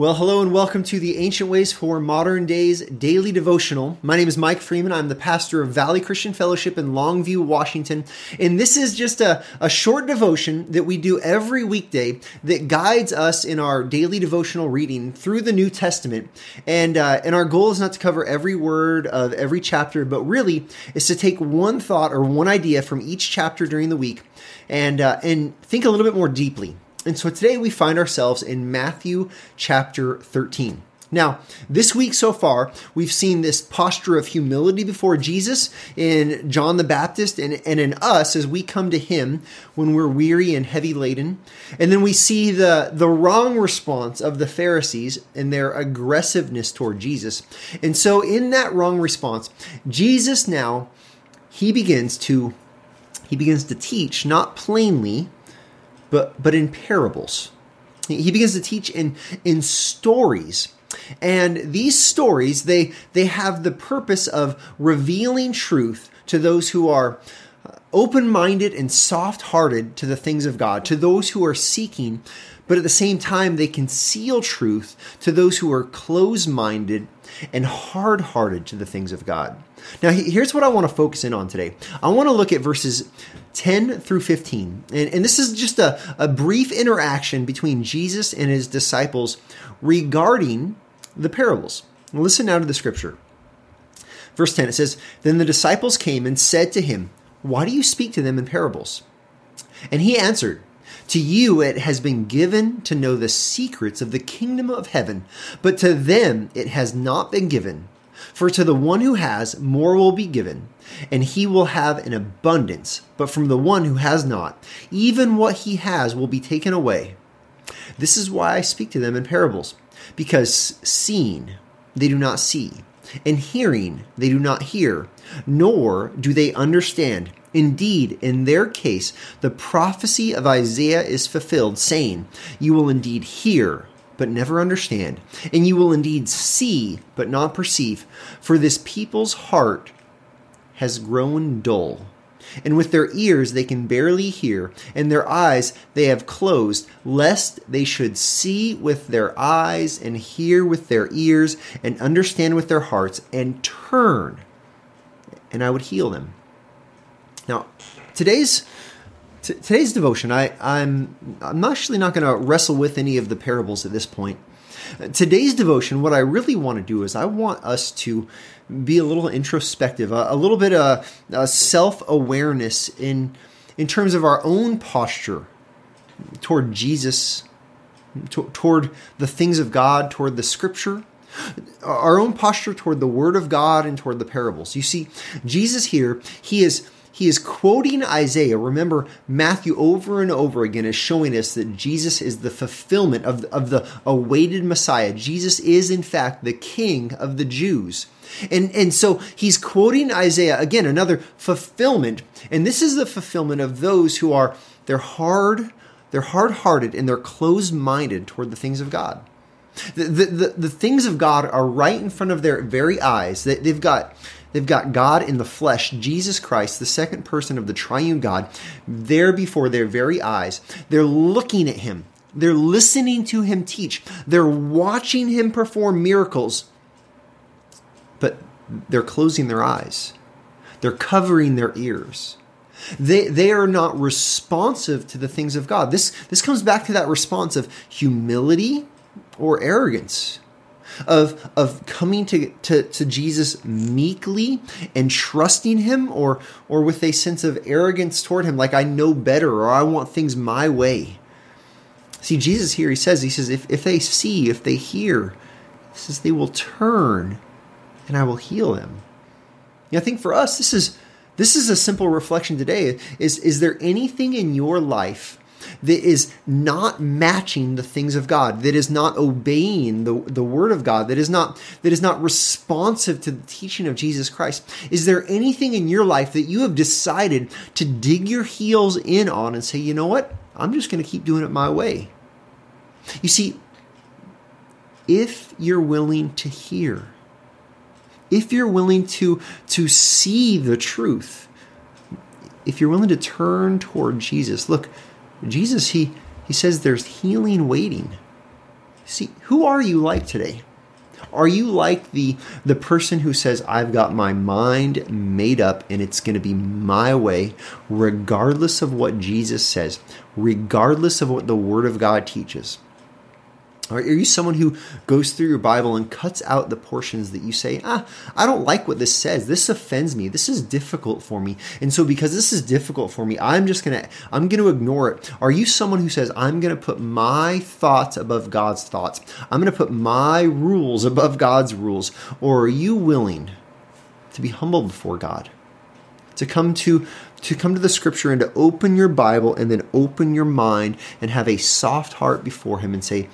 Well, hello and welcome to the Ancient Ways for Modern Days Daily Devotional. My name is Mike Freeman. I'm the pastor of Valley Christian Fellowship in Longview, Washington. And this is just a, a short devotion that we do every weekday that guides us in our daily devotional reading through the New Testament. And, uh, and our goal is not to cover every word of every chapter, but really is to take one thought or one idea from each chapter during the week and, uh, and think a little bit more deeply and so today we find ourselves in Matthew chapter 13. Now, this week so far, we've seen this posture of humility before Jesus in John the Baptist and, and in us as we come to him when we're weary and heavy laden. And then we see the, the wrong response of the Pharisees and their aggressiveness toward Jesus. And so, in that wrong response, Jesus now, he begins to he begins to teach not plainly but but in parables. He begins to teach in in stories. And these stories they they have the purpose of revealing truth to those who are uh, open-minded and soft-hearted to the things of God, to those who are seeking, but at the same time they conceal truth to those who are close-minded and hard-hearted to the things of God. Now here's what I want to focus in on today. I want to look at verses 10 through 15. And, and this is just a, a brief interaction between Jesus and his disciples regarding the parables. Listen now to the scripture. Verse 10 it says, Then the disciples came and said to him, Why do you speak to them in parables? And he answered, To you it has been given to know the secrets of the kingdom of heaven, but to them it has not been given. For to the one who has, more will be given, and he will have an abundance. But from the one who has not, even what he has will be taken away. This is why I speak to them in parables, because seeing they do not see, and hearing they do not hear, nor do they understand. Indeed, in their case, the prophecy of Isaiah is fulfilled, saying, You will indeed hear but never understand, and you will indeed see, but not perceive. For this people's heart has grown dull. And with their ears they can barely hear, and their eyes they have closed, lest they should see with their eyes, and hear with their ears, and understand with their hearts, and turn, and I would heal them. Now, today's T- today's devotion, I, I'm I'm actually not going to wrestle with any of the parables at this point. Today's devotion, what I really want to do is I want us to be a little introspective, a, a little bit uh, uh, of self awareness in in terms of our own posture toward Jesus, to, toward the things of God, toward the Scripture, our own posture toward the Word of God, and toward the parables. You see, Jesus here, he is he is quoting Isaiah. Remember, Matthew over and over again is showing us that Jesus is the fulfillment of, of the awaited Messiah. Jesus is, in fact, the King of the Jews. And, and so he's quoting Isaiah again, another fulfillment. And this is the fulfillment of those who are, they're hard, they're hard hearted, and they're closed minded toward the things of God. The, the, the, the, things of God are right in front of their very eyes. They, they've got They've got God in the flesh, Jesus Christ, the second person of the triune God, there before their very eyes. They're looking at him. They're listening to him teach. They're watching him perform miracles. But they're closing their eyes. They're covering their ears. They, they are not responsive to the things of God. This, this comes back to that response of humility or arrogance of of coming to, to, to Jesus meekly and trusting him or or with a sense of arrogance toward him, like I know better or I want things my way. See, Jesus here, he says, he says, if, if they see, if they hear, he says they will turn and I will heal them. I think for us, this is this is a simple reflection today. Is is there anything in your life that is not matching the things of God, that is not obeying the, the word of God, that is not that is not responsive to the teaching of Jesus Christ? Is there anything in your life that you have decided to dig your heels in on and say, you know what? I'm just going to keep doing it my way. You see, if you're willing to hear, if you're willing to to see the truth, if you're willing to turn toward Jesus, look, Jesus, he, he says there's healing waiting. See, who are you like today? Are you like the the person who says I've got my mind made up and it's going to be my way regardless of what Jesus says, regardless of what the word of God teaches? Are you someone who goes through your Bible and cuts out the portions that you say, ah, I don't like what this says. This offends me. This is difficult for me. And so because this is difficult for me, I'm just to, I'm to ignore it. Are you someone who says, I'm to put my thoughts above God's thoughts? I'm to put my rules above God's rules. Or are you willing to be humble before God? To come to to come to the scripture and to open your Bible and then open your mind and have a soft heart before him and say,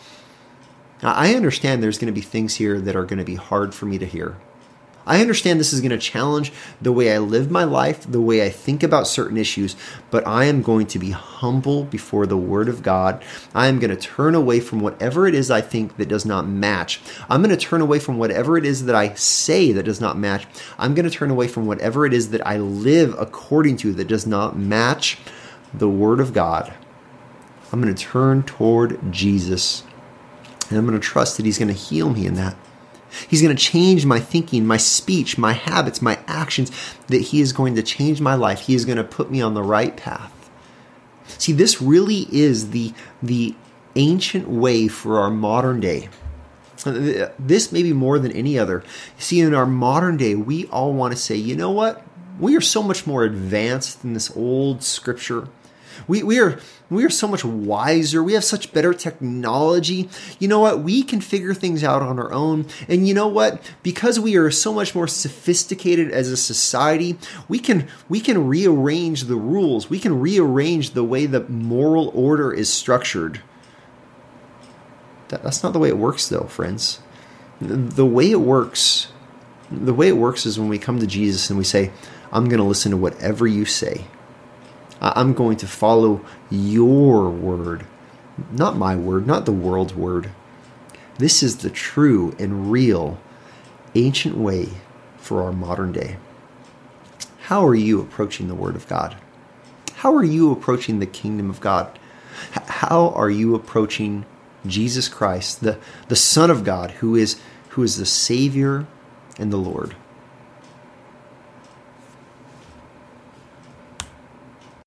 I understand there's going to be things here that are going to be hard for me to hear. I understand this is going to challenge the way I live my life, the way I think about certain issues, but I am going to be humble before the Word of God. I am going to turn away from whatever it is I think that does not match. I'm going to turn away from whatever it is that I say that does not match. I'm going to turn away from whatever it is that I live according to that does not match the Word of God. I'm going to turn toward Jesus and I'm going to trust that He's going to heal me in that. He's going to change my thinking, my speech, my habits, my actions, that He is going to change my life. He is going to put me on the right path. See, this really is the, the ancient way for our modern day. This may be more than any other. See, in our modern day, we all want to say, you know what? We are so much more advanced than this old scripture. We, we are we are so much wiser. We have such better technology. You know what? We can figure things out on our own. And you know what? Because we are so much more sophisticated as a society, we can we can rearrange the rules. We can rearrange the way the moral order is structured. That, that's not the way it works though, friends. The way it works the way it works is when we come to Jesus and we say, I'm going to listen to whatever you say. I'm going to follow your word, not my word, not the world's word. This is the true and real ancient way for our modern day. How are you approaching the Word of God? How are you approaching the kingdom of God? How are you approaching Jesus Christ, the, the Son of God, who is, who is the Savior and the Lord?